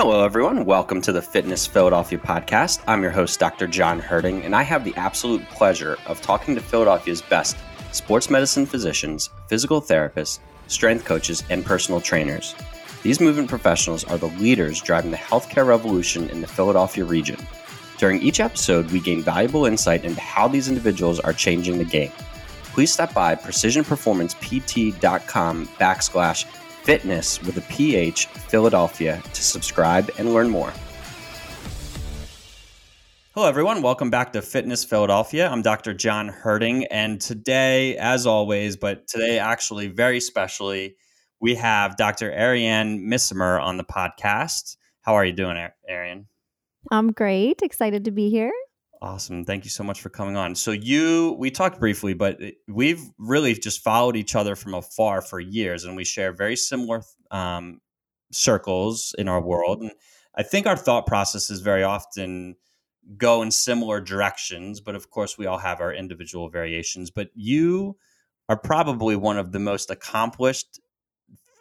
Hello, everyone. Welcome to the Fitness Philadelphia podcast. I'm your host, Dr. John Herding, and I have the absolute pleasure of talking to Philadelphia's best sports medicine physicians, physical therapists, strength coaches, and personal trainers. These movement professionals are the leaders driving the healthcare revolution in the Philadelphia region. During each episode, we gain valuable insight into how these individuals are changing the game. Please stop by precisionperformancept.com backslash fitness with a PH Philadelphia to subscribe and learn more. Hello, everyone. Welcome back to Fitness Philadelphia. I'm Dr. John Herding, and today, as always, but today actually very specially, we have Dr. Ariane Missimer on the podcast. How are you doing, Ariane? I'm great. Excited to be here. Awesome. Thank you so much for coming on. So you we talked briefly, but we've really just followed each other from afar for years and we share very similar um, circles in our world and I think our thought processes very often go in similar directions, but of course we all have our individual variations, but you are probably one of the most accomplished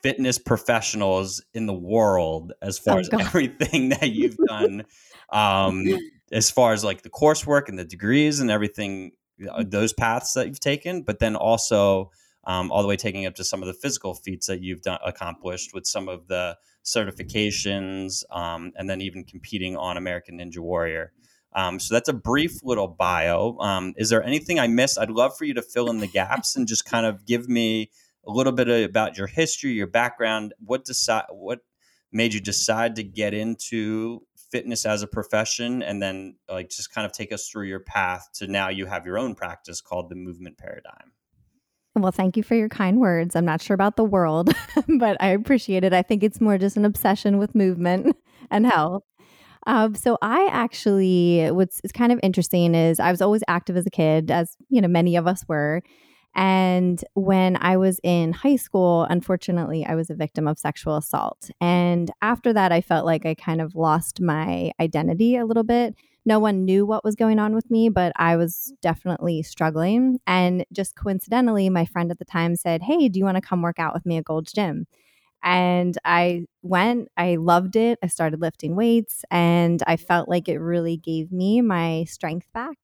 fitness professionals in the world as far oh, as everything that you've done um, as far as like the coursework and the degrees and everything, uh, mm. those paths that you've taken, but then also um, all the way taking up to some of the physical feats that you've done accomplished with some of the certifications, um, and then even competing on American Ninja Warrior. Um, so that's a brief little bio. Um, is there anything I missed? I'd love for you to fill in the gaps and just kind of give me a little bit about your history, your background. What decide what made you decide to get into fitness as a profession and then like just kind of take us through your path to now you have your own practice called the movement paradigm. Well thank you for your kind words. I'm not sure about the world but i appreciate it. I think it's more just an obsession with movement and health. Um, so I actually, what's kind of interesting is I was always active as a kid, as you know, many of us were. And when I was in high school, unfortunately, I was a victim of sexual assault. And after that, I felt like I kind of lost my identity a little bit. No one knew what was going on with me, but I was definitely struggling. And just coincidentally, my friend at the time said, Hey, do you want to come work out with me at Gold's Gym? And I went, I loved it. I started lifting weights, and I felt like it really gave me my strength back.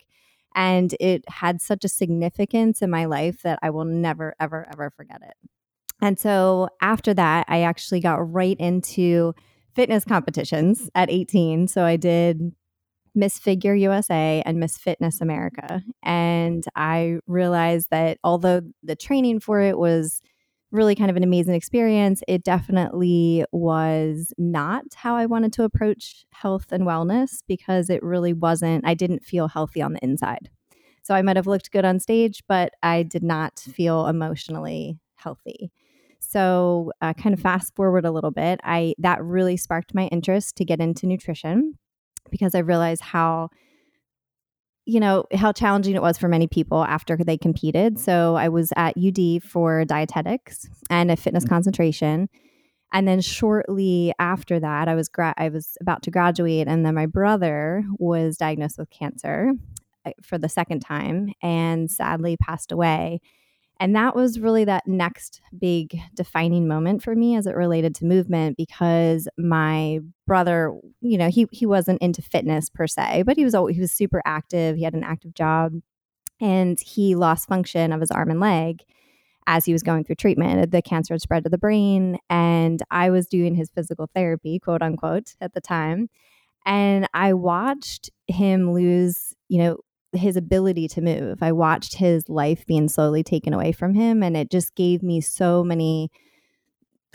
And it had such a significance in my life that I will never, ever, ever forget it. And so after that, I actually got right into fitness competitions at 18. So I did Miss Figure USA and Miss Fitness America. And I realized that although the training for it was really kind of an amazing experience. It definitely was not how I wanted to approach health and wellness because it really wasn't, I didn't feel healthy on the inside. So I might have looked good on stage, but I did not feel emotionally healthy. So, uh, kind of fast forward a little bit, I that really sparked my interest to get into nutrition because I realized how you know, how challenging it was for many people after they competed. So I was at UD for dietetics and a fitness mm-hmm. concentration. And then shortly after that, I was gra- I was about to graduate, and then my brother was diagnosed with cancer uh, for the second time, and sadly passed away. And that was really that next big defining moment for me as it related to movement because my brother, you know, he he wasn't into fitness per se, but he was always, he was super active. He had an active job and he lost function of his arm and leg as he was going through treatment. The cancer had spread to the brain and I was doing his physical therapy, quote unquote, at the time. And I watched him lose, you know, his ability to move. I watched his life being slowly taken away from him and it just gave me so many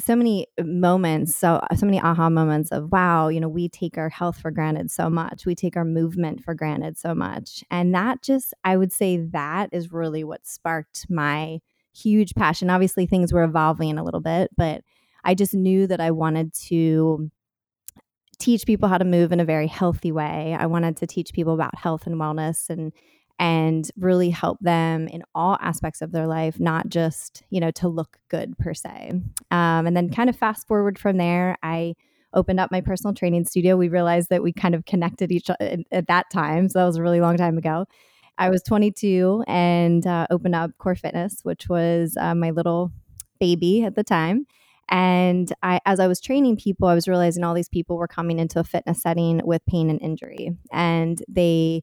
so many moments so so many aha moments of wow you know we take our health for granted so much. We take our movement for granted so much. And that just i would say that is really what sparked my huge passion. Obviously things were evolving a little bit but i just knew that i wanted to teach people how to move in a very healthy way. I wanted to teach people about health and wellness and and really help them in all aspects of their life, not just you know to look good per se. Um, and then kind of fast forward from there, I opened up my personal training studio. We realized that we kind of connected each other at that time, so that was a really long time ago. I was 22 and uh, opened up Core Fitness, which was uh, my little baby at the time And I, as I was training people, I was realizing all these people were coming into a fitness setting with pain and injury, and they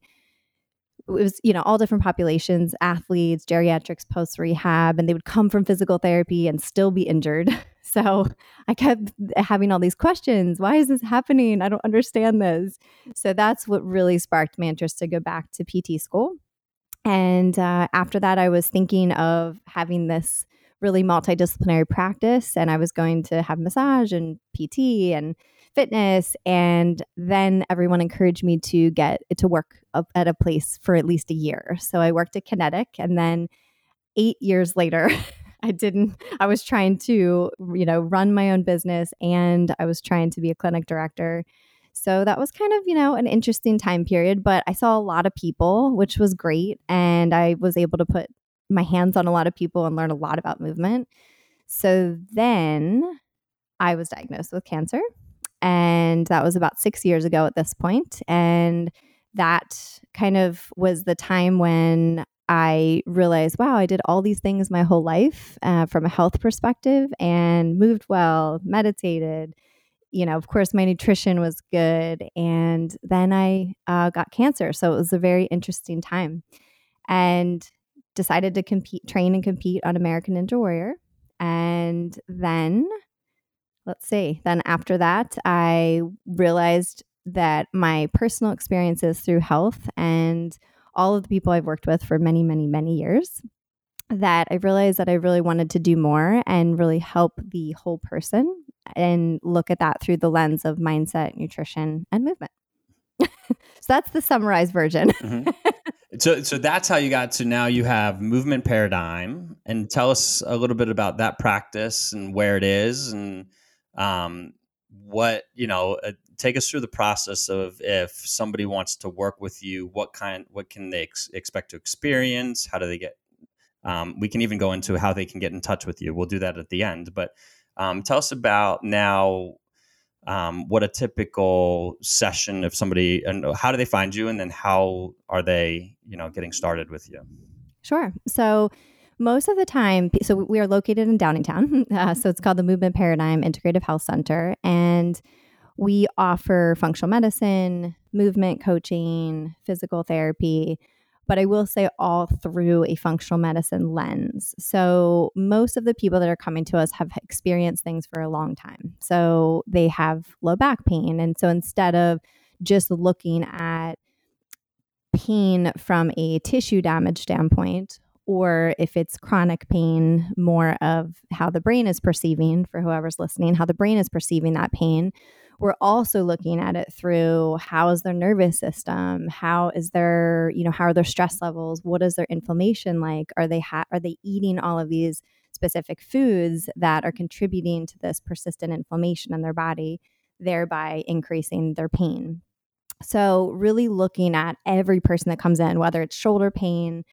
it was you know all different populations athletes geriatrics post rehab and they would come from physical therapy and still be injured. So i kept having all these questions. Why is this happening? I don't understand this. So that's what really sparked my interest to go back to pt school. And uh, after that i was thinking of having this really multidisciplinary practice and I was going to have massage and PT and fitness and then everyone encouraged me to get to work at a place for at least a year. So I worked at Kinetic and then 8 years later I didn't I was trying to, you know, run my own business and I was trying to be a clinic director. So that was kind of, you know, an interesting time period, but I saw a lot of people, which was great. And I was able to put my hands on a lot of people and learn a lot about movement. So then I was diagnosed with cancer. And that was about six years ago at this point. And that kind of was the time when I realized, wow, I did all these things my whole life uh, from a health perspective and moved well, meditated. You know, of course, my nutrition was good. And then I uh, got cancer. So it was a very interesting time. And decided to compete, train and compete on American Ninja Warrior. And then, let's see, then after that, I realized that my personal experiences through health and all of the people I've worked with for many, many, many years, that I realized that I really wanted to do more and really help the whole person and look at that through the lens of mindset, nutrition, and movement. so that's the summarized version. mm-hmm. So, so that's how you got to now you have movement paradigm, and tell us a little bit about that practice and where it is, and um, what you know. Uh, take us through the process of if somebody wants to work with you, what kind, what can they ex- expect to experience? How do they get? Um, we can even go into how they can get in touch with you. We'll do that at the end, but um, tell us about now um, what a typical session if somebody and how do they find you and then how are they you know getting started with you? Sure. So most of the time so we are located in downingtown uh, so it's called the movement paradigm integrative health center and we offer functional medicine movement coaching physical therapy but I will say all through a functional medicine lens. So, most of the people that are coming to us have experienced things for a long time. So, they have low back pain. And so, instead of just looking at pain from a tissue damage standpoint, or if it's chronic pain, more of how the brain is perceiving for whoever's listening, how the brain is perceiving that pain we're also looking at it through how is their nervous system? How is their you know how are their stress levels? What is their inflammation like? Are they ha- are they eating all of these specific foods that are contributing to this persistent inflammation in their body thereby increasing their pain? So really looking at every person that comes in whether it's shoulder pain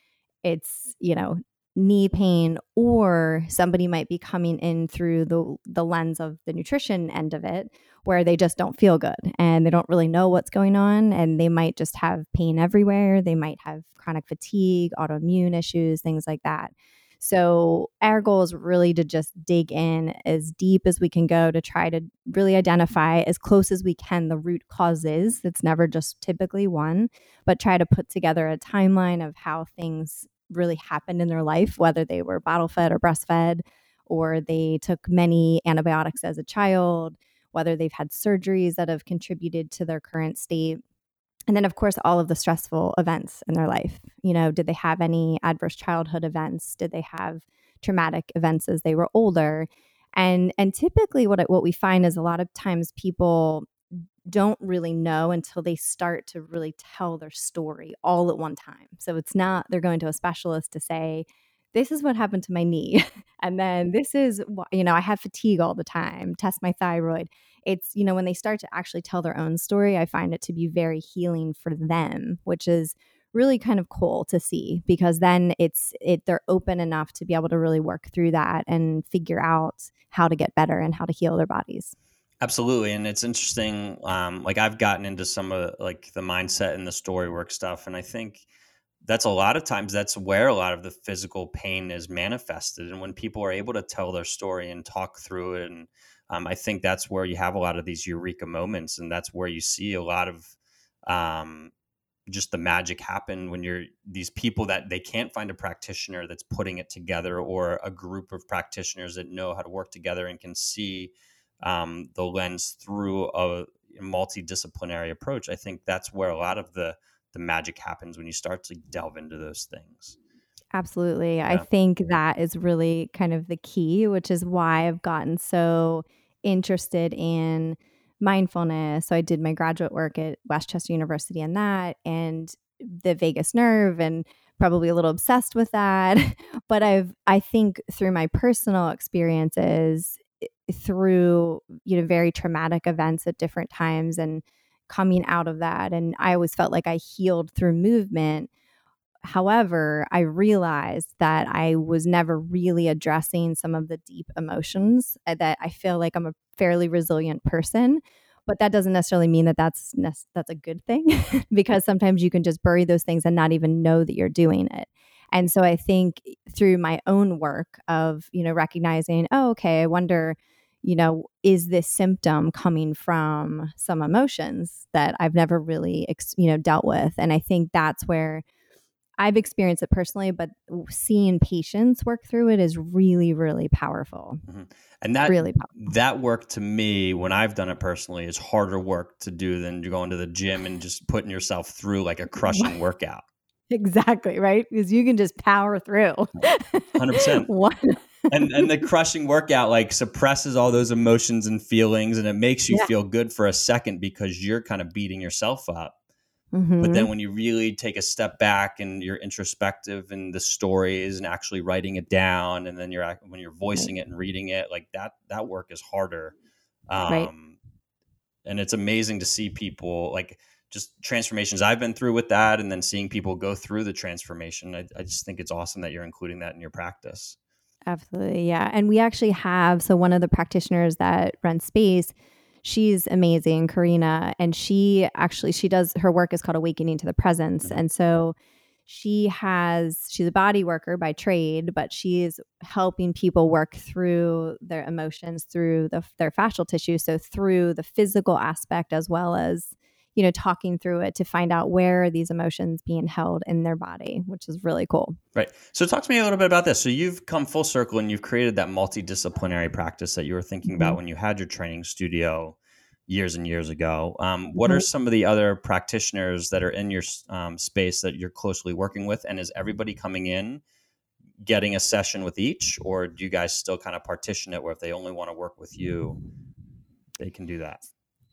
it's you know knee pain or somebody might be coming in through the the lens of the nutrition end of it where they just don't feel good and they don't really know what's going on and they might just have pain everywhere. They might have chronic fatigue autoimmune issues things like that. So our goal is really to just dig in as deep as we can go to try to really identify as close as we can the root causes. It's never just typically one but try to put together a timeline of how things really happened in their life, whether they were bottle fed or breastfed, or they took many antibiotics as a child, whether they've had surgeries that have contributed to their current state. And then, of course, all of the stressful events in their life. You know, did they have any adverse childhood events? Did they have traumatic events as they were older? And and typically, what what we find is a lot of times people don't really know until they start to really tell their story all at one time. So it's not they're going to a specialist to say, this is what happened to my knee. and then this is, you know, I have fatigue all the time, test my thyroid. It's, you know, when they start to actually tell their own story, I find it to be very healing for them, which is really kind of cool to see because then it's it they're open enough to be able to really work through that and figure out how to get better and how to heal their bodies. Absolutely, and it's interesting. Um, like I've gotten into some of like the mindset and the story work stuff, and I think that's a lot of times that's where a lot of the physical pain is manifested and when people are able to tell their story and talk through it and um, i think that's where you have a lot of these eureka moments and that's where you see a lot of um, just the magic happen when you're these people that they can't find a practitioner that's putting it together or a group of practitioners that know how to work together and can see um, the lens through a multidisciplinary approach i think that's where a lot of the the magic happens when you start to delve into those things. Absolutely. Yeah. I think that is really kind of the key, which is why I've gotten so interested in mindfulness. So I did my graduate work at West Chester University in that and the vagus nerve and probably a little obsessed with that. but I've I think through my personal experiences through you know very traumatic events at different times and coming out of that. And I always felt like I healed through movement. However, I realized that I was never really addressing some of the deep emotions uh, that I feel like I'm a fairly resilient person, but that doesn't necessarily mean that that's that's a good thing because sometimes you can just bury those things and not even know that you're doing it. And so I think through my own work of, you know, recognizing, oh, okay, I wonder you know, is this symptom coming from some emotions that I've never really, ex- you know, dealt with? And I think that's where I've experienced it personally, but seeing patients work through it is really, really powerful. Mm-hmm. And that really powerful. that work to me, when I've done it personally, is harder work to do than going to the gym and just putting yourself through like a crushing workout. Exactly right, because you can just power through. Hundred percent. and and the crushing workout like suppresses all those emotions and feelings and it makes you yeah. feel good for a second because you're kind of beating yourself up mm-hmm. but then when you really take a step back and you're introspective in the stories and actually writing it down and then you're when you're voicing right. it and reading it like that that work is harder um, right. and it's amazing to see people like just transformations I've been through with that, and then seeing people go through the transformation. I, I just think it's awesome that you're including that in your practice. Absolutely. Yeah. And we actually have, so one of the practitioners that runs space, she's amazing, Karina, and she actually, she does, her work is called Awakening to the Presence. Mm-hmm. And so she has, she's a body worker by trade, but she's helping people work through their emotions through the, their fascial tissue. So through the physical aspect as well as you know, talking through it to find out where are these emotions being held in their body, which is really cool. Right. So talk to me a little bit about this. So you've come full circle and you've created that multidisciplinary practice that you were thinking mm-hmm. about when you had your training studio years and years ago. Um, what mm-hmm. are some of the other practitioners that are in your um, space that you're closely working with? And is everybody coming in getting a session with each, or do you guys still kind of partition it where if they only want to work with you, they can do that?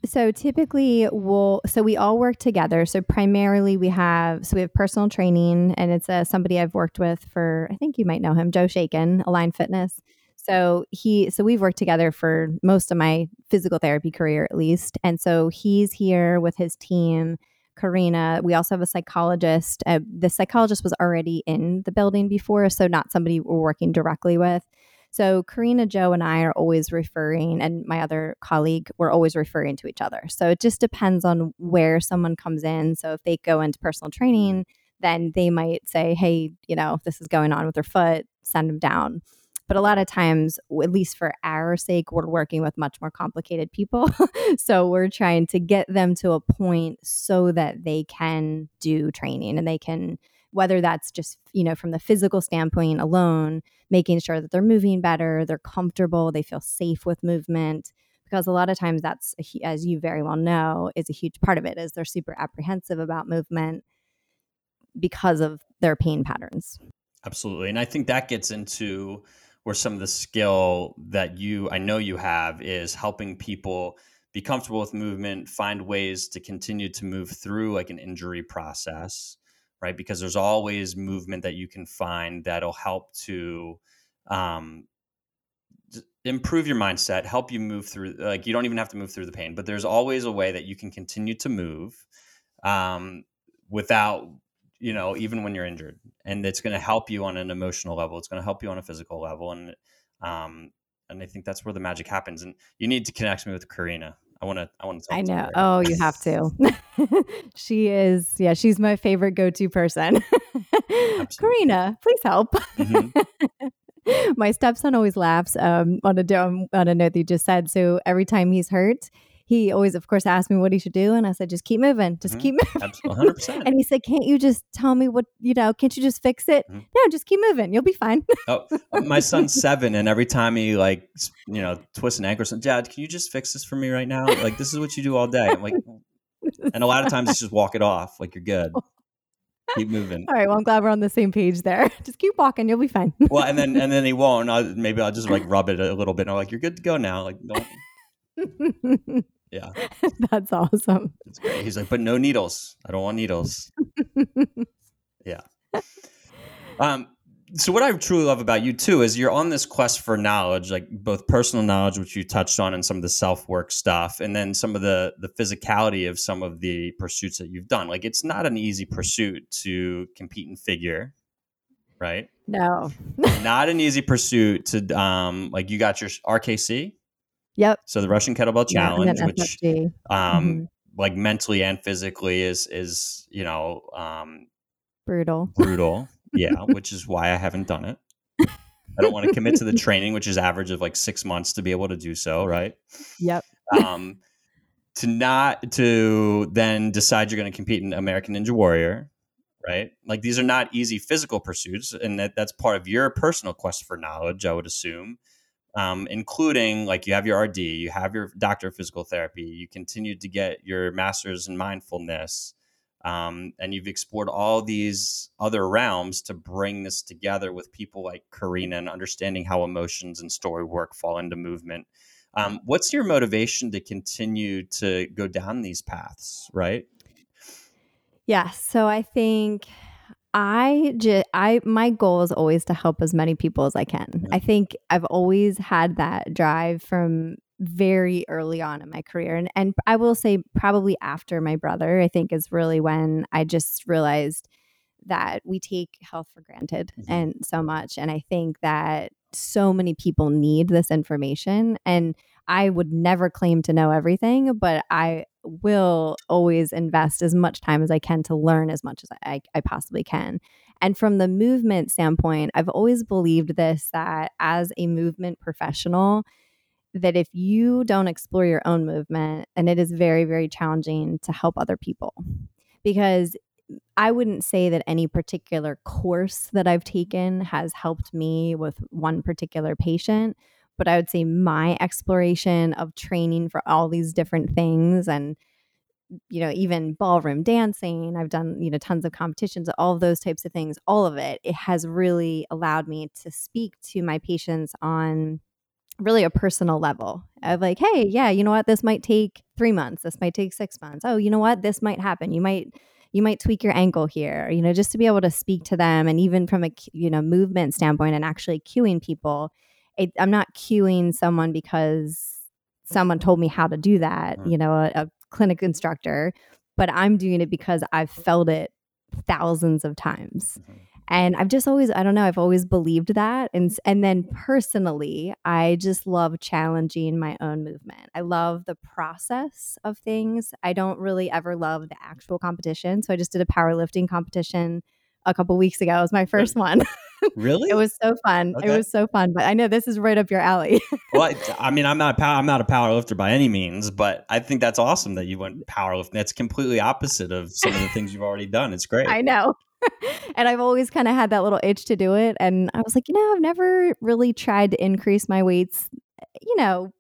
So typically we'll so we all work together. So primarily we have so we have personal training and it's a, somebody I've worked with for I think you might know him, Joe Shaken, Align Fitness. So he so we've worked together for most of my physical therapy career at least. And so he's here with his team, Karina. We also have a psychologist. Uh, the psychologist was already in the building before, so not somebody we're working directly with. So Karina, Joe, and I are always referring, and my other colleague, we're always referring to each other. So it just depends on where someone comes in. So if they go into personal training, then they might say, hey, you know, this is going on with their foot, send them down. But a lot of times, at least for our sake, we're working with much more complicated people. so we're trying to get them to a point so that they can do training and they can whether that's just, you know, from the physical standpoint alone, making sure that they're moving better, they're comfortable, they feel safe with movement. Because a lot of times that's, as you very well know, is a huge part of it is they're super apprehensive about movement because of their pain patterns. Absolutely. And I think that gets into where some of the skill that you, I know you have, is helping people be comfortable with movement, find ways to continue to move through like an injury process right? Because there's always movement that you can find that'll help to um, improve your mindset, help you move through. Like you don't even have to move through the pain, but there's always a way that you can continue to move um, without, you know, even when you're injured, and it's going to help you on an emotional level. It's going to help you on a physical level, and um, and I think that's where the magic happens. And you need to connect me with Karina. I want to. I want to. I know. Oh, you have to. she is. Yeah, she's my favorite go-to person. Karina, please help. Mm-hmm. my stepson always laughs um, on a on a note that you just said. So every time he's hurt, he always, of course, asked me what he should do. And I said, just keep moving, just mm-hmm. keep moving. Absolutely, 100%. and he said, can't you just tell me what, you know, can't you just fix it? Mm-hmm. No, just keep moving. You'll be fine. oh, my son's seven. And every time he like, you know, twists an ankle or something, Dad, can you just fix this for me right now? Like, this is what you do all day. I'm like, and a lot of times it's just walk it off. Like you're good. Keep moving. All right. Well, I'm glad we're on the same page there. Just keep walking. You'll be fine. well, and then and then he won't. I'll, maybe I'll just like rub it a little bit. And I'm like, you're good to go now. Like, don't. Yeah. That's awesome. It's great. He's like, but no needles. I don't want needles. yeah. Um, so what I truly love about you too is you're on this quest for knowledge, like both personal knowledge, which you touched on, and some of the self work stuff, and then some of the the physicality of some of the pursuits that you've done. Like it's not an easy pursuit to compete in figure, right? No, not an easy pursuit to um like you got your RKC. Yep. So the Russian Kettlebell Challenge, which um, mm-hmm. like mentally and physically is is you know um, brutal. Brutal. Yeah, which is why I haven't done it. I don't want to commit to the training, which is average of like six months to be able to do so. Right. Yep. Um, to not to then decide you're going to compete in American Ninja Warrior, right? Like these are not easy physical pursuits, and that, that's part of your personal quest for knowledge, I would assume um, including like you have your RD, you have your doctor of physical therapy, you continue to get your master's in mindfulness, um, and you've explored all these other realms to bring this together with people like Karina and understanding how emotions and story work fall into movement. Um, what's your motivation to continue to go down these paths, right? Yeah, so I think I just I my goal is always to help as many people as I can. I think I've always had that drive from very early on in my career and and I will say probably after my brother I think is really when I just realized that we take health for granted mm-hmm. and so much and I think that so many people need this information and I would never claim to know everything but I will always invest as much time as I can to learn as much as I, I possibly can. And from the movement standpoint, I've always believed this that as a movement professional, that if you don't explore your own movement, and it is very, very challenging to help other people. Because I wouldn't say that any particular course that I've taken has helped me with one particular patient, but I would say my exploration of training for all these different things and you know even ballroom dancing i've done you know tons of competitions all of those types of things all of it it has really allowed me to speak to my patients on really a personal level of like hey yeah you know what? This might take three months. This might take six months. Oh you know what? This might happen. You might you might tweak your ankle here you know just to be able to speak to them and even from a you know movement standpoint and actually cueing people it, I'm not cueing someone because someone told me how to do that, you know, a, a clinic instructor, but I'm doing it because I've felt it thousands of times. Mm-hmm. And I've just always, I don't know, I've always believed that. And, and then personally, I just love challenging my own movement. I love the process of things. I don't really ever love the actual competition. So I just did a powerlifting competition a couple weeks ago. It was my first one. Really? it was so fun. Okay. It was so fun. But I know this is right up your alley. well, I mean, I'm not a power, I'm not a power lifter by any means, but I think that's awesome that you went powerlifting. That's completely opposite of some of the things you've already done. It's great. I know. and I've always kind of had that little itch to do it. And I was like, you know, I've never really tried to increase my weights, you know,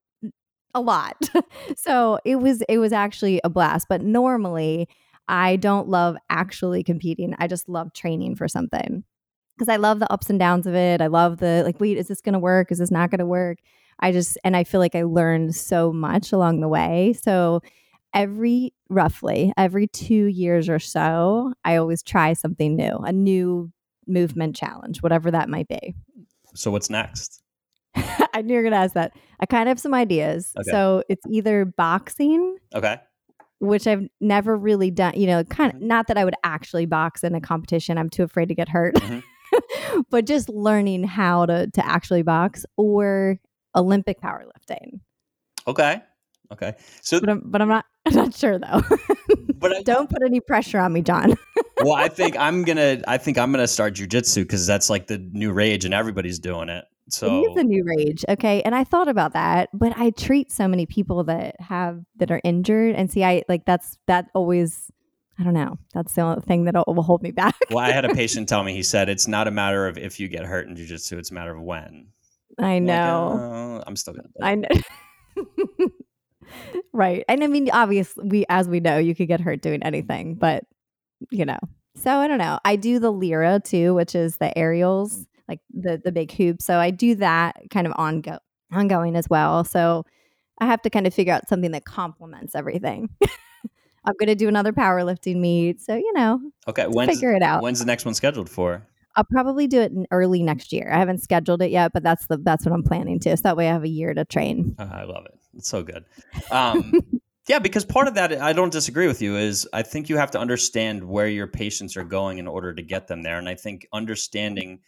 a lot. so it was it was actually a blast. But normally I don't love actually competing. I just love training for something because I love the ups and downs of it. I love the like, wait, is this going to work? Is this not going to work? I just, and I feel like I learned so much along the way. So every roughly every two years or so, I always try something new, a new movement challenge, whatever that might be. So what's next? I knew you were going to ask that. I kind of have some ideas. Okay. So it's either boxing. Okay which I've never really done, you know, kind of mm-hmm. not that I would actually box in a competition. I'm too afraid to get hurt. Mm-hmm. But just learning how to to actually box or Olympic powerlifting. Okay. Okay. So, but I'm, but I'm not I'm not sure though. but I, don't put any pressure on me, John. well, I think I'm gonna. I think I'm gonna start jujitsu because that's like the new rage, and everybody's doing it. So it is a new rage, okay. And I thought about that, but I treat so many people that have that are injured, and see, I like that's that always. I don't know. That's the only thing that will hold me back. well, I had a patient tell me. He said it's not a matter of if you get hurt in jujitsu; it's a matter of when. I know. Like, oh, I'm still gonna. I know. right. And I mean, obviously, we as we know, you could get hurt doing anything, mm-hmm. but you know. So I don't know. I do the Lyra too, which is the aerials, mm-hmm. like the the big hoop. So I do that kind of ongo- ongoing as well. So I have to kind of figure out something that complements everything. I'm going to do another powerlifting meet, so you know. Okay, when's, figure it out. When's the next one scheduled for? I'll probably do it in early next year. I haven't scheduled it yet, but that's the that's what I'm planning to. So that way I have a year to train. Uh, I love it. It's so good. Um, yeah, because part of that I don't disagree with you is I think you have to understand where your patients are going in order to get them there, and I think understanding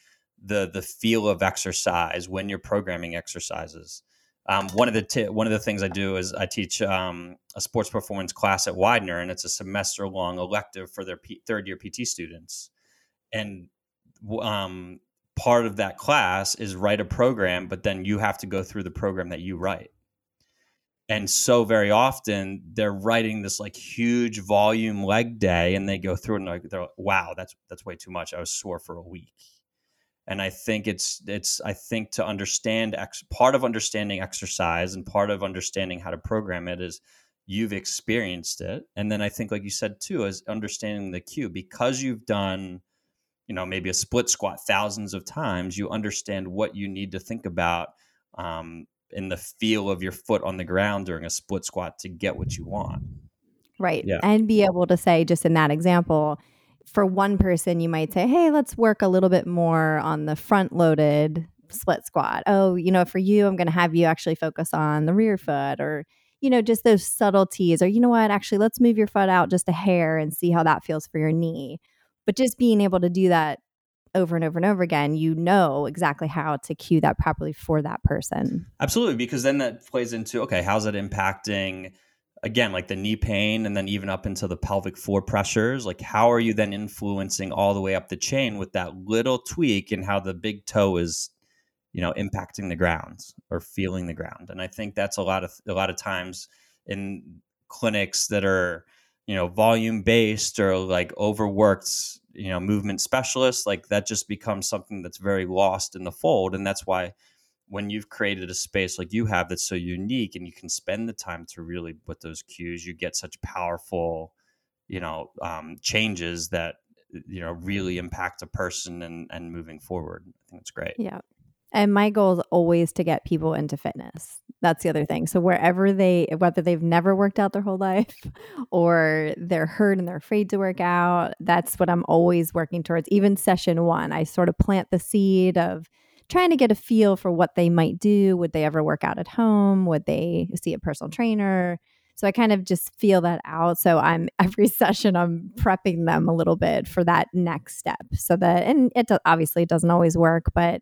the the feel of exercise when you're programming exercises. Um, one of the t- one of the things I do is I teach um, a sports performance class at Widener, and it's a semester long elective for their P- third year PT students. And um, part of that class is write a program, but then you have to go through the program that you write. And so very often they're writing this like huge volume leg day, and they go through it and they're like, "Wow, that's that's way too much. I was sore for a week." And I think it's it's I think to understand ex- part of understanding exercise and part of understanding how to program it is you've experienced it, and then I think like you said too is understanding the cue. Because you've done you know maybe a split squat thousands of times you understand what you need to think about um, in the feel of your foot on the ground during a split squat to get what you want. Right. Yeah. and be able to say just in that example for one person you might say hey let's work a little bit more on the front loaded split squat. Oh you know for you i'm going to have you actually focus on the rear foot or you know just those subtleties or you know what? Actually let's move your foot out just a hair and see how that feels for your knee. But just being able to do that over and over and over again, you know exactly how to cue that properly for that person. Absolutely, because then that plays into okay, how's it impacting again like the knee pain and then even up into the pelvic floor pressures? Like how are you then influencing all the way up the chain with that little tweak and how the big toe is you know impacting the ground or feeling the ground. And I think that's a lot of a lot of times in clinics that are you know volume based or like overworked you know movement specialists like that just becomes something that's very lost in the fold and that's why when you've created a space like you have that's so unique and you can spend the time to really put those cues you get such powerful you know um, changes that you know really impact a person and and moving forward i think it's great yeah and my goal is always to get people into fitness. That's the other thing. So wherever they, whether they've never worked out their whole life or they're hurt and they're afraid to work out, that's what I'm always working towards. Even session one, I sort of plant the seed of trying to get a feel for what they might do. Would they ever work out at home? Would they see a personal trainer? So I kind of just feel that out. So I'm every session I'm prepping them a little bit for that next step. So that and it obviously it doesn't always work, but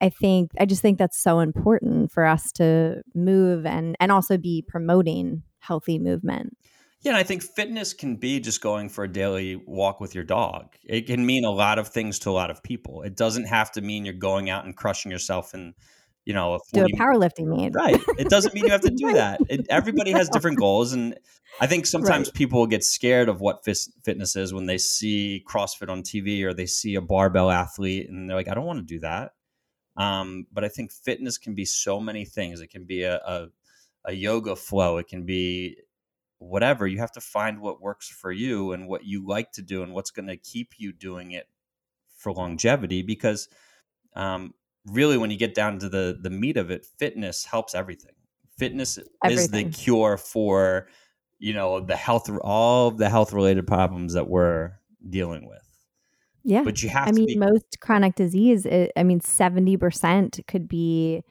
I think I just think that's so important for us to move and and also be promoting healthy movement. Yeah, and I think fitness can be just going for a daily walk with your dog. It can mean a lot of things to a lot of people. It doesn't have to mean you're going out and crushing yourself and you know, a do a powerlifting meet. Right. It doesn't mean you have to do that. It, everybody has different goals, and I think sometimes right. people get scared of what fitness is when they see CrossFit on TV or they see a barbell athlete, and they're like, "I don't want to do that." Um, but I think fitness can be so many things. It can be a, a, a yoga flow. It can be whatever. You have to find what works for you and what you like to do and what's going to keep you doing it for longevity. Because um, really, when you get down to the the meat of it, fitness helps everything. Fitness everything. is the cure for you know the health, all of the health related problems that we're dealing with. Yeah. But you have I mean, be- most chronic disease, it, I mean, 70% could be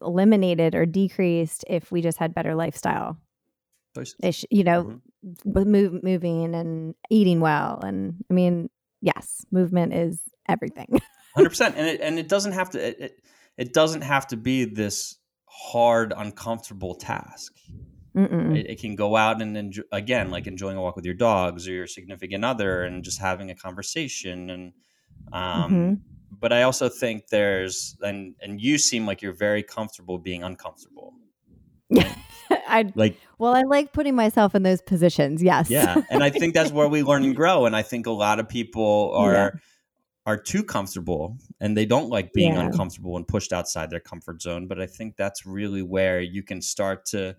eliminated or decreased if we just had better lifestyle. Ish, you know, mm-hmm. move, moving and eating well. And I mean, yes, movement is everything. 100%. And it, and it doesn't have to, it, it doesn't have to be this hard, uncomfortable task. It, it, can go out and enjoy, again, like enjoying a walk with your dogs or your significant other, and just having a conversation. And um, mm-hmm. but I also think there's and and you seem like you're very comfortable being uncomfortable. Yeah. I like well, I like putting myself in those positions. Yes. Yeah. And I think that's where we learn and grow. And I think a lot of people are yeah. are too comfortable and they don't like being yeah. uncomfortable and pushed outside their comfort zone. But I think that's really where you can start to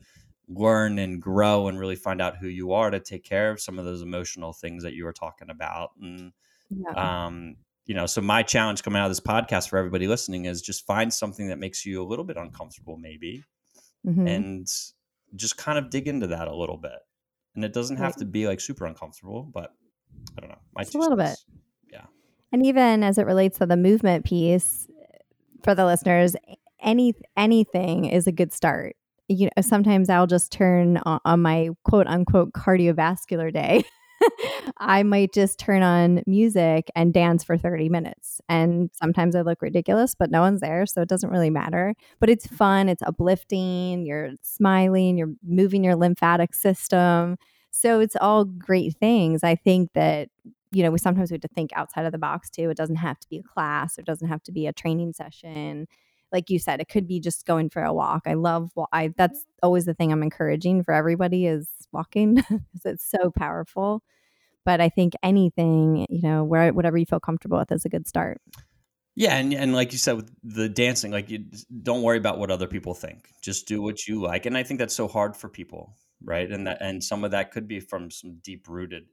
learn and grow and really find out who you are to take care of some of those emotional things that you were talking about. And yeah. um, you know, so my challenge coming out of this podcast for everybody listening is just find something that makes you a little bit uncomfortable, maybe, mm-hmm. and just kind of dig into that a little bit. And it doesn't have right. to be like super uncomfortable, but I don't know. My just a little bit. Yeah. And even as it relates to the movement piece for the listeners, any anything is a good start. You know, sometimes I'll just turn on, on my quote unquote cardiovascular day I might just turn on music and dance for 30 minutes. And sometimes I look ridiculous, but no one's there. So it doesn't really matter. But it's fun, it's uplifting, you're smiling, you're moving your lymphatic system. So it's all great things. I think that, you know, we sometimes we have to think outside of the box too. It doesn't have to be a class, it doesn't have to be a training session like you said, it could be just going for a walk. I love well, I that's always the thing I'm encouraging for everybody is walking because it's so powerful. But I think anything, you know, where whatever you feel comfortable with is a good start. Yeah, and and like you said with the dancing, like you don't worry about what other people think. Just do what you like. And I think that's so hard for people, right? And that and some of that could be from some deep rooted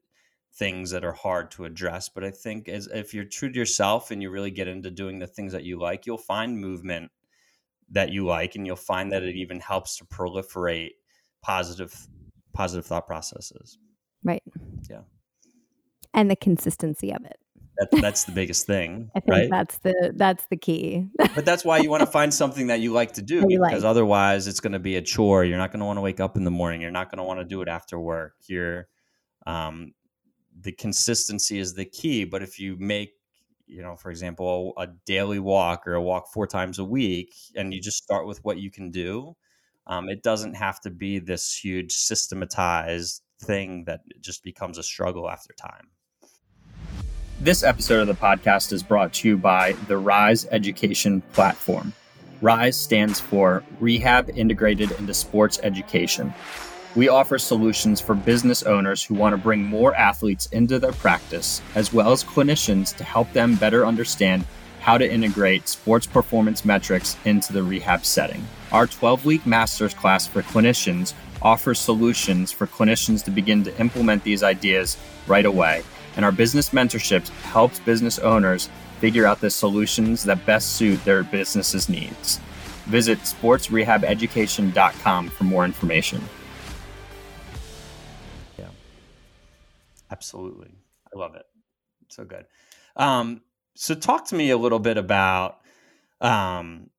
things that are hard to address. But I think as if you're true to yourself and you really get into doing the things that you like, you'll find movement that you like, and you'll find that it even helps to proliferate positive positive thought processes. Right. Yeah. And the consistency of it. That's that's the biggest thing. I think right? that's the that's the key. but that's why you want to find something that you like to do because like. otherwise it's going to be a chore. You're not going to want to wake up in the morning. You're not going to want to do it after work. You're um, the consistency is the key. But if you make, you know, for example, a daily walk or a walk four times a week, and you just start with what you can do, um, it doesn't have to be this huge systematized thing that just becomes a struggle after time. This episode of the podcast is brought to you by the Rise Education Platform. RISE stands for Rehab Integrated into Sports Education we offer solutions for business owners who want to bring more athletes into their practice, as well as clinicians to help them better understand how to integrate sports performance metrics into the rehab setting. Our 12 week master's class for clinicians offers solutions for clinicians to begin to implement these ideas right away. And our business mentorships helps business owners figure out the solutions that best suit their business's needs. Visit sportsrehabeducation.com for more information. Yeah, absolutely. I love it. So good. Um, so talk to me a little bit about um,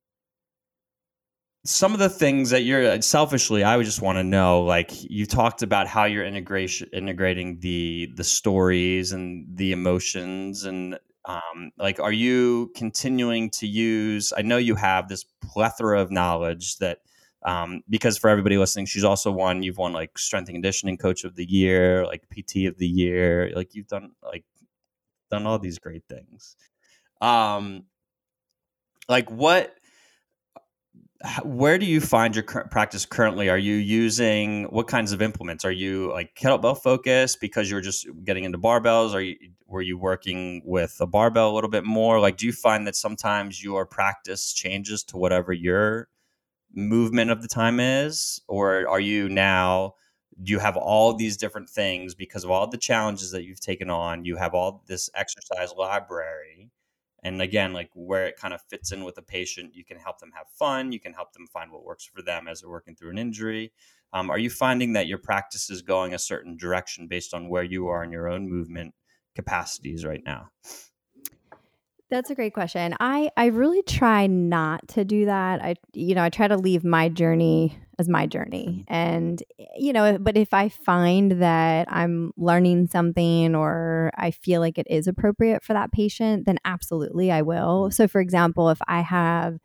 some of the things that you're uh, selfishly i would just want to know like you talked about how you're integration integrating the the stories and the emotions and um, like are you continuing to use i know you have this plethora of knowledge that um, because for everybody listening, she's also won. You've won like strength and conditioning coach of the year, like PT of the year. Like you've done like done all these great things. Um, like what? Where do you find your practice currently? Are you using what kinds of implements? Are you like kettlebell focused because you're just getting into barbells? Are you were you working with a barbell a little bit more? Like, do you find that sometimes your practice changes to whatever you're movement of the time is or are you now do you have all these different things because of all the challenges that you've taken on you have all this exercise library and again like where it kind of fits in with a patient you can help them have fun you can help them find what works for them as they're working through an injury. Um, are you finding that your practice is going a certain direction based on where you are in your own movement capacities right now that's a great question. I I really try not to do that. I you know, I try to leave my journey as my journey. Mm-hmm. And you know, but if I find that I'm learning something or I feel like it is appropriate for that patient, then absolutely I will. So for example, if I have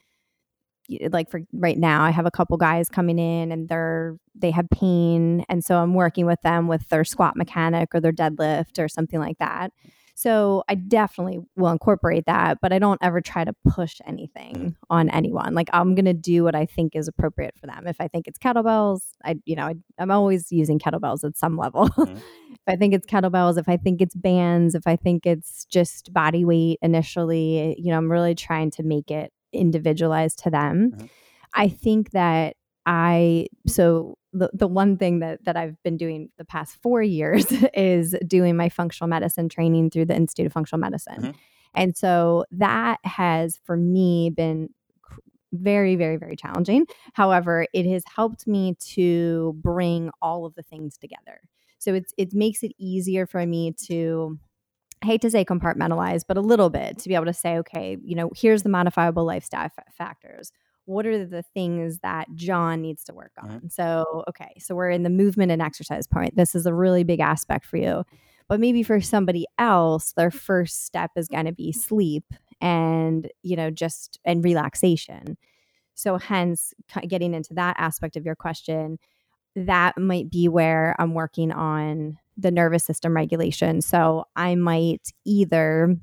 like for right now i have a couple guys coming in and they're they have pain and so i'm working with them with their squat mechanic or their deadlift or something like that so i definitely will incorporate that but i don't ever try to push anything on anyone like i'm going to do what i think is appropriate for them if i think it's kettlebells i you know I, am always using kettlebells at some level mm-hmm. if i think it's kettlebells if i think it's bands if i think it's just body weight initially you know i'm really trying to make it individualized to them. Mm-hmm. I think that I so the the one thing that that I've been doing the past 4 years is doing my functional medicine training through the Institute of Functional Medicine. Mm-hmm. And so that has for me been very very very challenging. However, it has helped me to bring all of the things together. So it's it makes it easier for me to I hate to say compartmentalize, but a little bit to be able to say, okay, you know, here's the modifiable lifestyle f- factors. What are the things that John needs to work on? Mm-hmm. So, okay, so we're in the movement and exercise point. This is a really big aspect for you. But maybe for somebody else, their first step is going to be sleep and, you know, just and relaxation. So, hence, getting into that aspect of your question, that might be where I'm working on the nervous system regulation. So I might either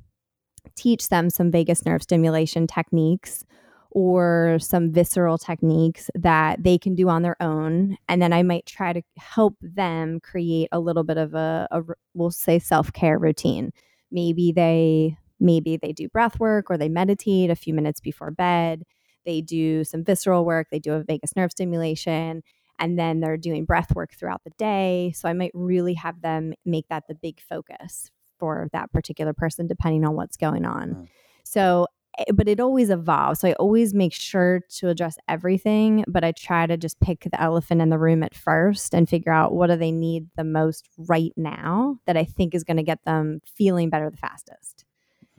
teach them some vagus nerve stimulation techniques or some visceral techniques that they can do on their own. And then I might try to help them create a little bit of a, a we'll say self care routine. Maybe they maybe they do breath work or they meditate a few minutes before bed. They do some visceral work. They do a vagus nerve stimulation and then they're doing breath work throughout the day. So I might really have them make that the big focus for that particular person, depending on what's going on. Mm. So, but it always evolves. So I always make sure to address everything, but I try to just pick the elephant in the room at first and figure out what do they need the most right now that I think is going to get them feeling better the fastest.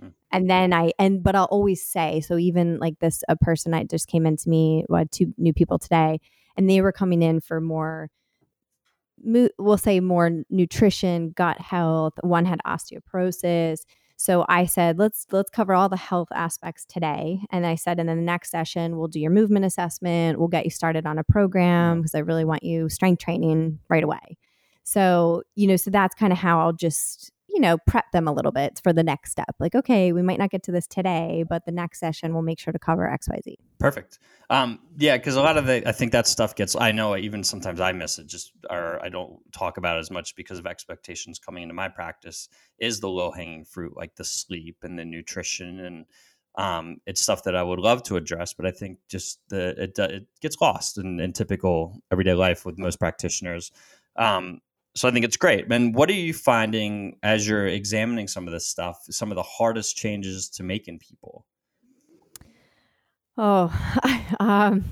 Mm. And then I and but I'll always say so even like this a person I just came into me what two new people today and they were coming in for more we'll say more nutrition gut health one had osteoporosis so i said let's let's cover all the health aspects today. And i said and then the next session we'll do your movement assessment. We'll get you started on a program because i really want you strength training right away. So you know so that's kind of how i'll just you know, prep them a little bit for the next step. Like, okay, we might not get to this today, but the next session we'll make sure to cover X, Y, Z. Perfect. Um, yeah, because a lot of the, I think that stuff gets. I know even sometimes I miss it, just or I don't talk about as much because of expectations coming into my practice. Is the low hanging fruit like the sleep and the nutrition and um, it's stuff that I would love to address, but I think just the it, it gets lost in, in typical everyday life with most practitioners. Um, so I think it's great. And what are you finding as you're examining some of this stuff? Some of the hardest changes to make in people? Oh, um,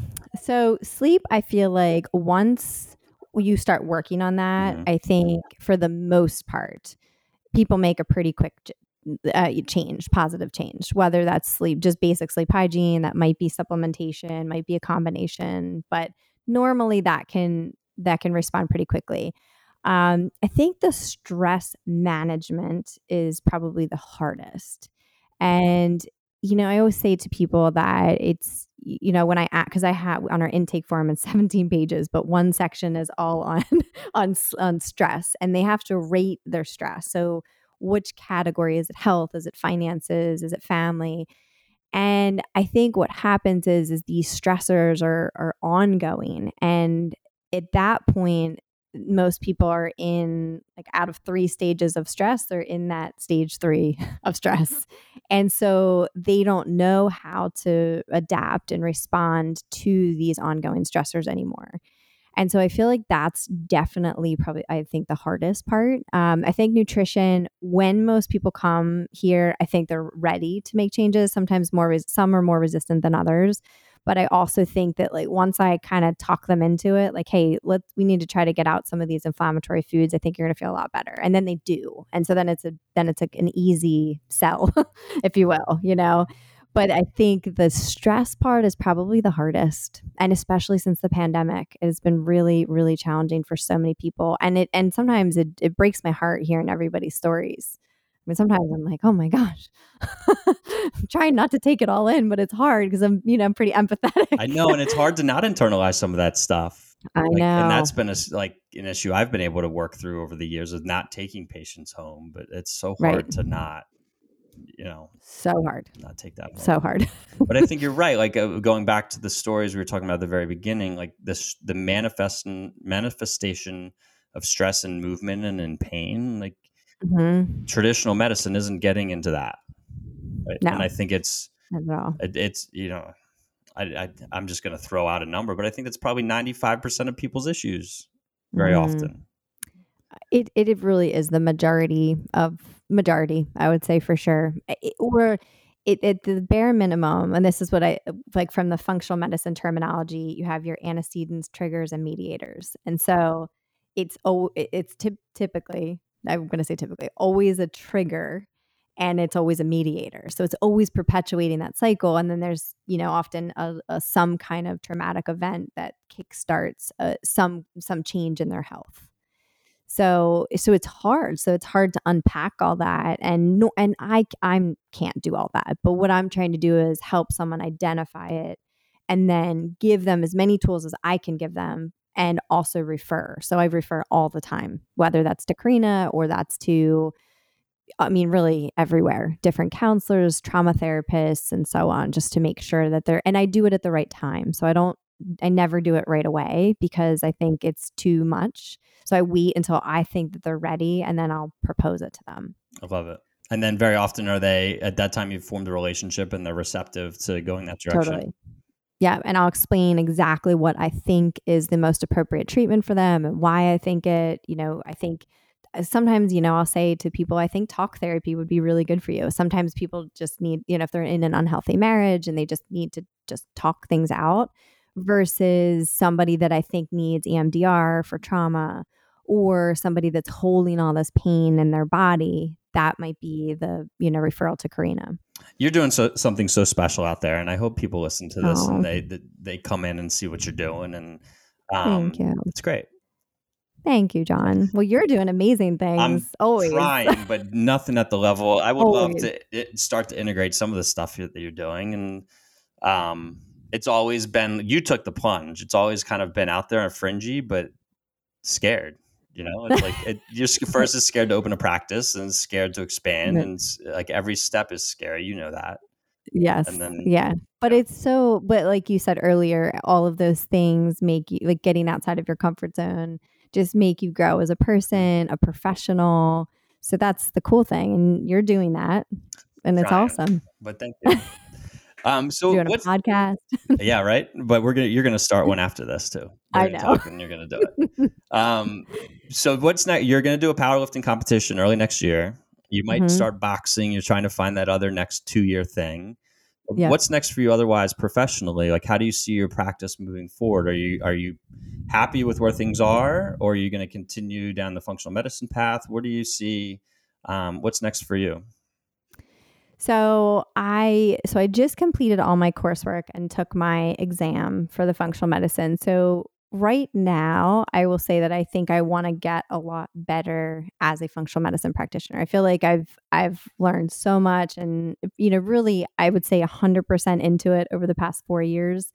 so sleep. I feel like once you start working on that, mm-hmm. I think for the most part, people make a pretty quick uh, change, positive change. Whether that's sleep, just basic sleep hygiene, that might be supplementation, might be a combination, but normally that can that can respond pretty quickly. Um, I think the stress management is probably the hardest. And, you know, I always say to people that it's, you know, when I act, because I have on our intake form in 17 pages, but one section is all on, on, on stress and they have to rate their stress. So, which category is it health? Is it finances? Is it family? And I think what happens is is these stressors are are ongoing and at that point most people are in like out of three stages of stress they're in that stage three of stress. And so they don't know how to adapt and respond to these ongoing stressors anymore. And so i feel like that's definitely probably i think the hardest part. Um, i think nutrition when most people come here i think they're ready to make changes sometimes more res- some are more resistant than others but I also think that like once I kind of talk them into it, like, hey, let's we need to try to get out some of these inflammatory foods. I think you're gonna feel a lot better. And then they do. And so then it's a then it's like an easy sell, if you will, you know. But I think the stress part is probably the hardest. And especially since the pandemic, it has been really, really challenging for so many people. And it and sometimes it, it breaks my heart hearing everybody's stories mean, sometimes I'm like, oh my gosh, I'm trying not to take it all in, but it's hard because I'm, you know, I'm pretty empathetic. I know, and it's hard to not internalize some of that stuff. I Like, know. and that's been a like an issue I've been able to work through over the years of not taking patients home, but it's so hard Right. to not, you know, so hard. not take that. home. So hard. but I think you're right. Like uh, going back to the stories we were talking about at the very beginning, like this, the manifesting manifestation of stress and movement and in pain, like hmm traditional medicine isn't getting into that. Right? No. And I think it's, Not at all. it, it's, you know, I, I, I'm just going to throw out a number, but I think that's probably 95% of people's issues very Mhm. often. It, it it really is the majority of majority, I would say for sure. It- or it at the bare minimum, and this is what I like from the functional medicine terminology. You have your antecedents, triggers, and mediators, and so it's oh, it's typ- typically I'm going to say typically always a trigger, and it's always a mediator. So it's always perpetuating that cycle, and then there's you know often a, a some kind of traumatic event that kickstarts uh, some some change in their health so so it's hard so it's hard to unpack all that and no and i i'm can't do all that but what i'm trying to do is help someone identify it and then give them as many tools as i can give them and also refer so i refer all the time whether that's to karina or that's to i mean really everywhere different counselors trauma therapists and so on just to make sure that they're and i do it at the right time so i don't i never do it right away because i think it's too much so I wait until I think that they're ready and then I'll propose it to them. I love it. And then very often are they at that time you've formed a relationship and they're receptive to going that direction. Totally. Yeah. And I'll explain exactly what I think is the most appropriate treatment for them and why I think it. You know, I think uh, sometimes, you know, I'll say to people, I think talk therapy would be really good for you. Sometimes people just need, you know, if they're in an unhealthy marriage and they just need to just talk things out versus somebody that I think needs EMDR for trauma or somebody that's holding all this pain in their body. That might be the, you know, referral to Karina. You're doing so, something so special out there, and I hope people listen to this Oh. and they they- they come in and see what you're doing, and um, Thank you. it's great. Thank you, John. Well, you're doing amazing things I'm always. Trying, but nothing at the level. I would love to it, start to integrate some of the stuff that you're doing, and um, it's always been you took the plunge. It's always kind of been out there and fringy, but scared. You know, it's like it, you're first is scared to open a practice and scared to expand, and like every step is scary. You know that. Yes. And then- yeah. But it's so, but like you said earlier, all of those things make you, like getting outside of your comfort zone, just make you grow as a person, a professional. So that's the cool thing. And you're doing that. And it's Trying. awesome. But thank you. Um, so doing a podcast. yeah, right. But we're gonna you're gonna start one after this too. We're I know. talk and you're gonna do it. um, so what's next? You're gonna do a powerlifting competition early next year. You might Mhm. start boxing. You're trying to find that other next two year thing. Yeah. What's next for you otherwise professionally? Like how do you see your practice moving forward? Are you are you happy with where things are, or are you going to continue down the functional medicine path? Where do you see um, what's next for you? So I so I just completed all my coursework and took my exam for the functional medicine. So right now, I will say that I think I want to get a lot better as a functional medicine practitioner. I feel like I've I've learned so much and you know really I would say 100% into it over the past 4 years.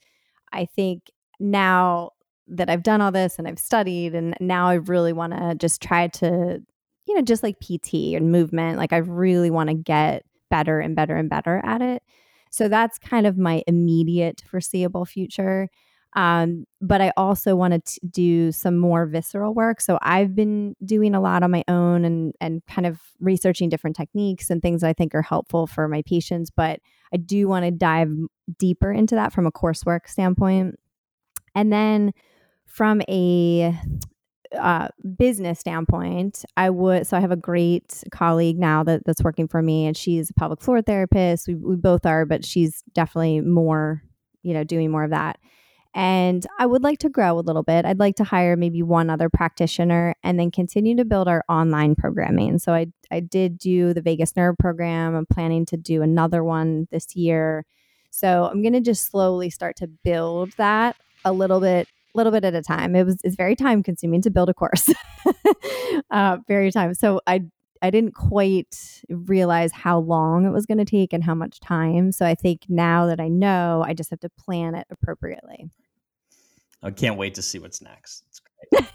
I think now that I've done all this and I've studied and now I really want to just try to you know just like PT and movement like I really want to get better and better and better at it. So that's kind of my immediate foreseeable future. Um, but I also want to do some more visceral work. So I've been doing a lot on my own and and kind of researching different techniques and things that I think are helpful for my patients. But I do want to dive deeper into that from a coursework standpoint. And then from a uh, business standpoint, I would. So I have a great colleague now that, that's working for me, and she's a pelvic floor therapist. We, we both are, but she's definitely more, you know, doing more of that. And I would like to grow a little bit. I'd like to hire maybe one other practitioner and then continue to build our online programming. So I I did do the Vagus Nerve program. I'm planning to do another one this year. So I'm going to just slowly start to build that a little bit little bit at a time. It was it's very time consuming to build a course. uh, very time. So I I didn't quite realize how long it was going to take and how much time. So I think now that I know, I just have to plan it appropriately. I can't wait to see what's next. It's great.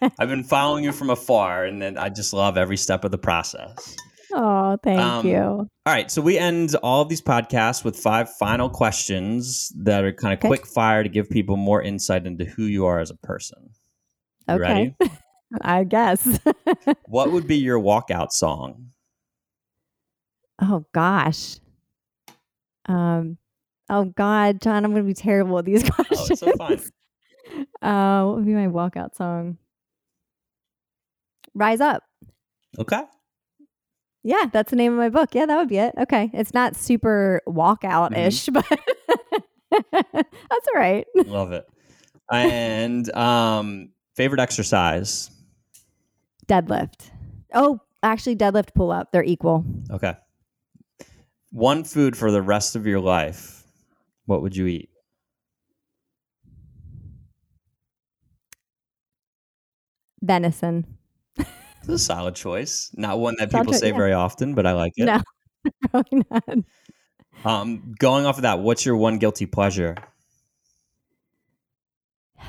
I've been following you from afar, and then I just love every step of the process. Oh, thank Um, you. All right, so we end all of these podcasts with five final questions that are kind of Okay. quick fire to give people more insight into who you are as a person. You Okay. ready? I guess. What would be your walkout song? oh gosh. Um. Oh God, John, I'm going to be terrible at these Oh, questions. it's so fine. Uh, what would be my walkout song? Rise up. Okay. Yeah, that's the name of my book. Yeah, that would be it. Okay, it's not super walkout ish, but that's all right. Love it. And um, favorite exercise? Deadlift. Oh, actually, deadlift, pull up. They're equal. Okay. One food for the rest of your life. What would you eat? Venison. It's a solid choice. Not one that Solid people choice, say yeah. very often, but I like it. No, probably not. Um, going off of that, what's your one guilty pleasure?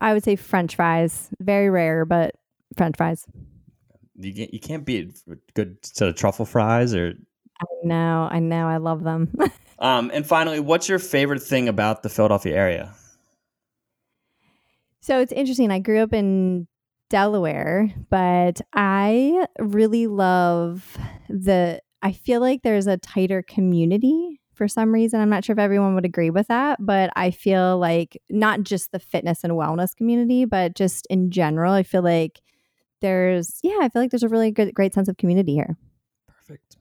I would say French fries. Very rare, but French fries. You can't, you can't beat good set of truffle fries or. I know. I know. I love them. Um, and finally, what's your favorite thing about the Philadelphia area? So it's interesting. I grew up in Delaware, but I really love the. I feel like there's a tighter community for some reason. I'm not sure if everyone would agree with that, but I feel like not just the fitness and wellness community, but just in general, I feel like there's, yeah, I feel like there's a really good, great sense of community here. Perfect.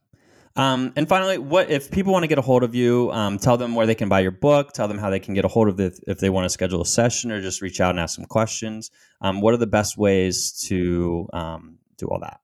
Um, and finally, what if people want to get a hold of you? Um, tell them where they can buy your book. Tell them how they can get a hold of it if they want to schedule a session or just reach out and ask some questions. Um, what are the best ways to um, do all that?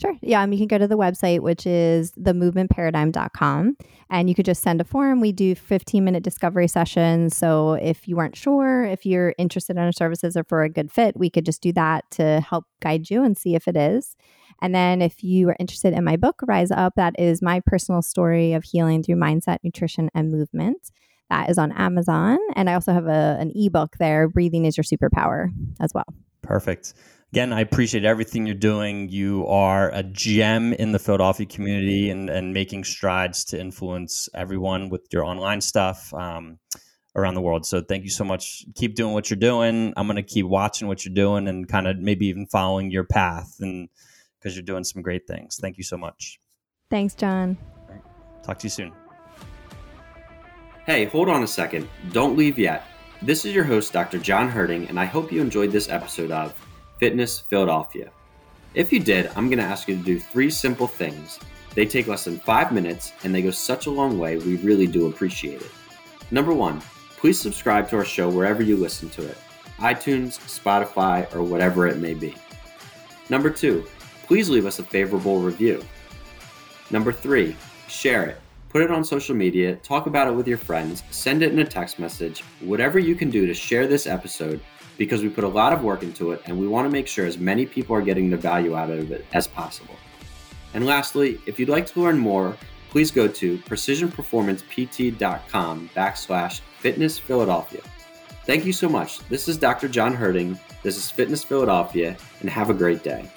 Sure. Yeah. Um, you can go to the website, which is themovementparadigm.com, and you could just send a form. We do 15 minute discovery sessions. So if you weren't sure if you're interested in our services or for a good fit, we could just do that to help guide you and see if it is. And then if you are interested in my book, Rise Up, that is my personal story of healing through mindset, nutrition, and movement. That is on Amazon. And I also have a, an ebook there, Breathing is Your Superpower, as well. Perfect. Again, I appreciate everything you're doing. You are a gem in the Philadelphia community and, and making strides to influence everyone with your online stuff um, around the world. So thank you so much. Keep doing what you're doing. I'm going to keep watching what you're doing and kind of maybe even following your path and because you're doing some great things. Thank you so much. Thanks, John. Talk to you soon. Hey, hold on a second. Don't leave yet. This is your host, Dr. John Herding, and I hope you enjoyed this episode of Fitness Philadelphia. If you did, I'm going to ask you to do three simple things. They take less than five minutes and they go such a long way, we really do appreciate it. Number one, please subscribe to our show wherever you listen to it iTunes, Spotify, or whatever it may be. Number two, please leave us a favorable review. Number three, share it. Put it on social media, talk about it with your friends, send it in a text message, whatever you can do to share this episode because we put a lot of work into it and we want to make sure as many people are getting the value out of it as possible. And lastly, if you'd like to learn more, please go to precisionperformancept.com backslash fitness Philadelphia. Thank you so much. This is Dr. John Herding. This is Fitness Philadelphia, and have a great day.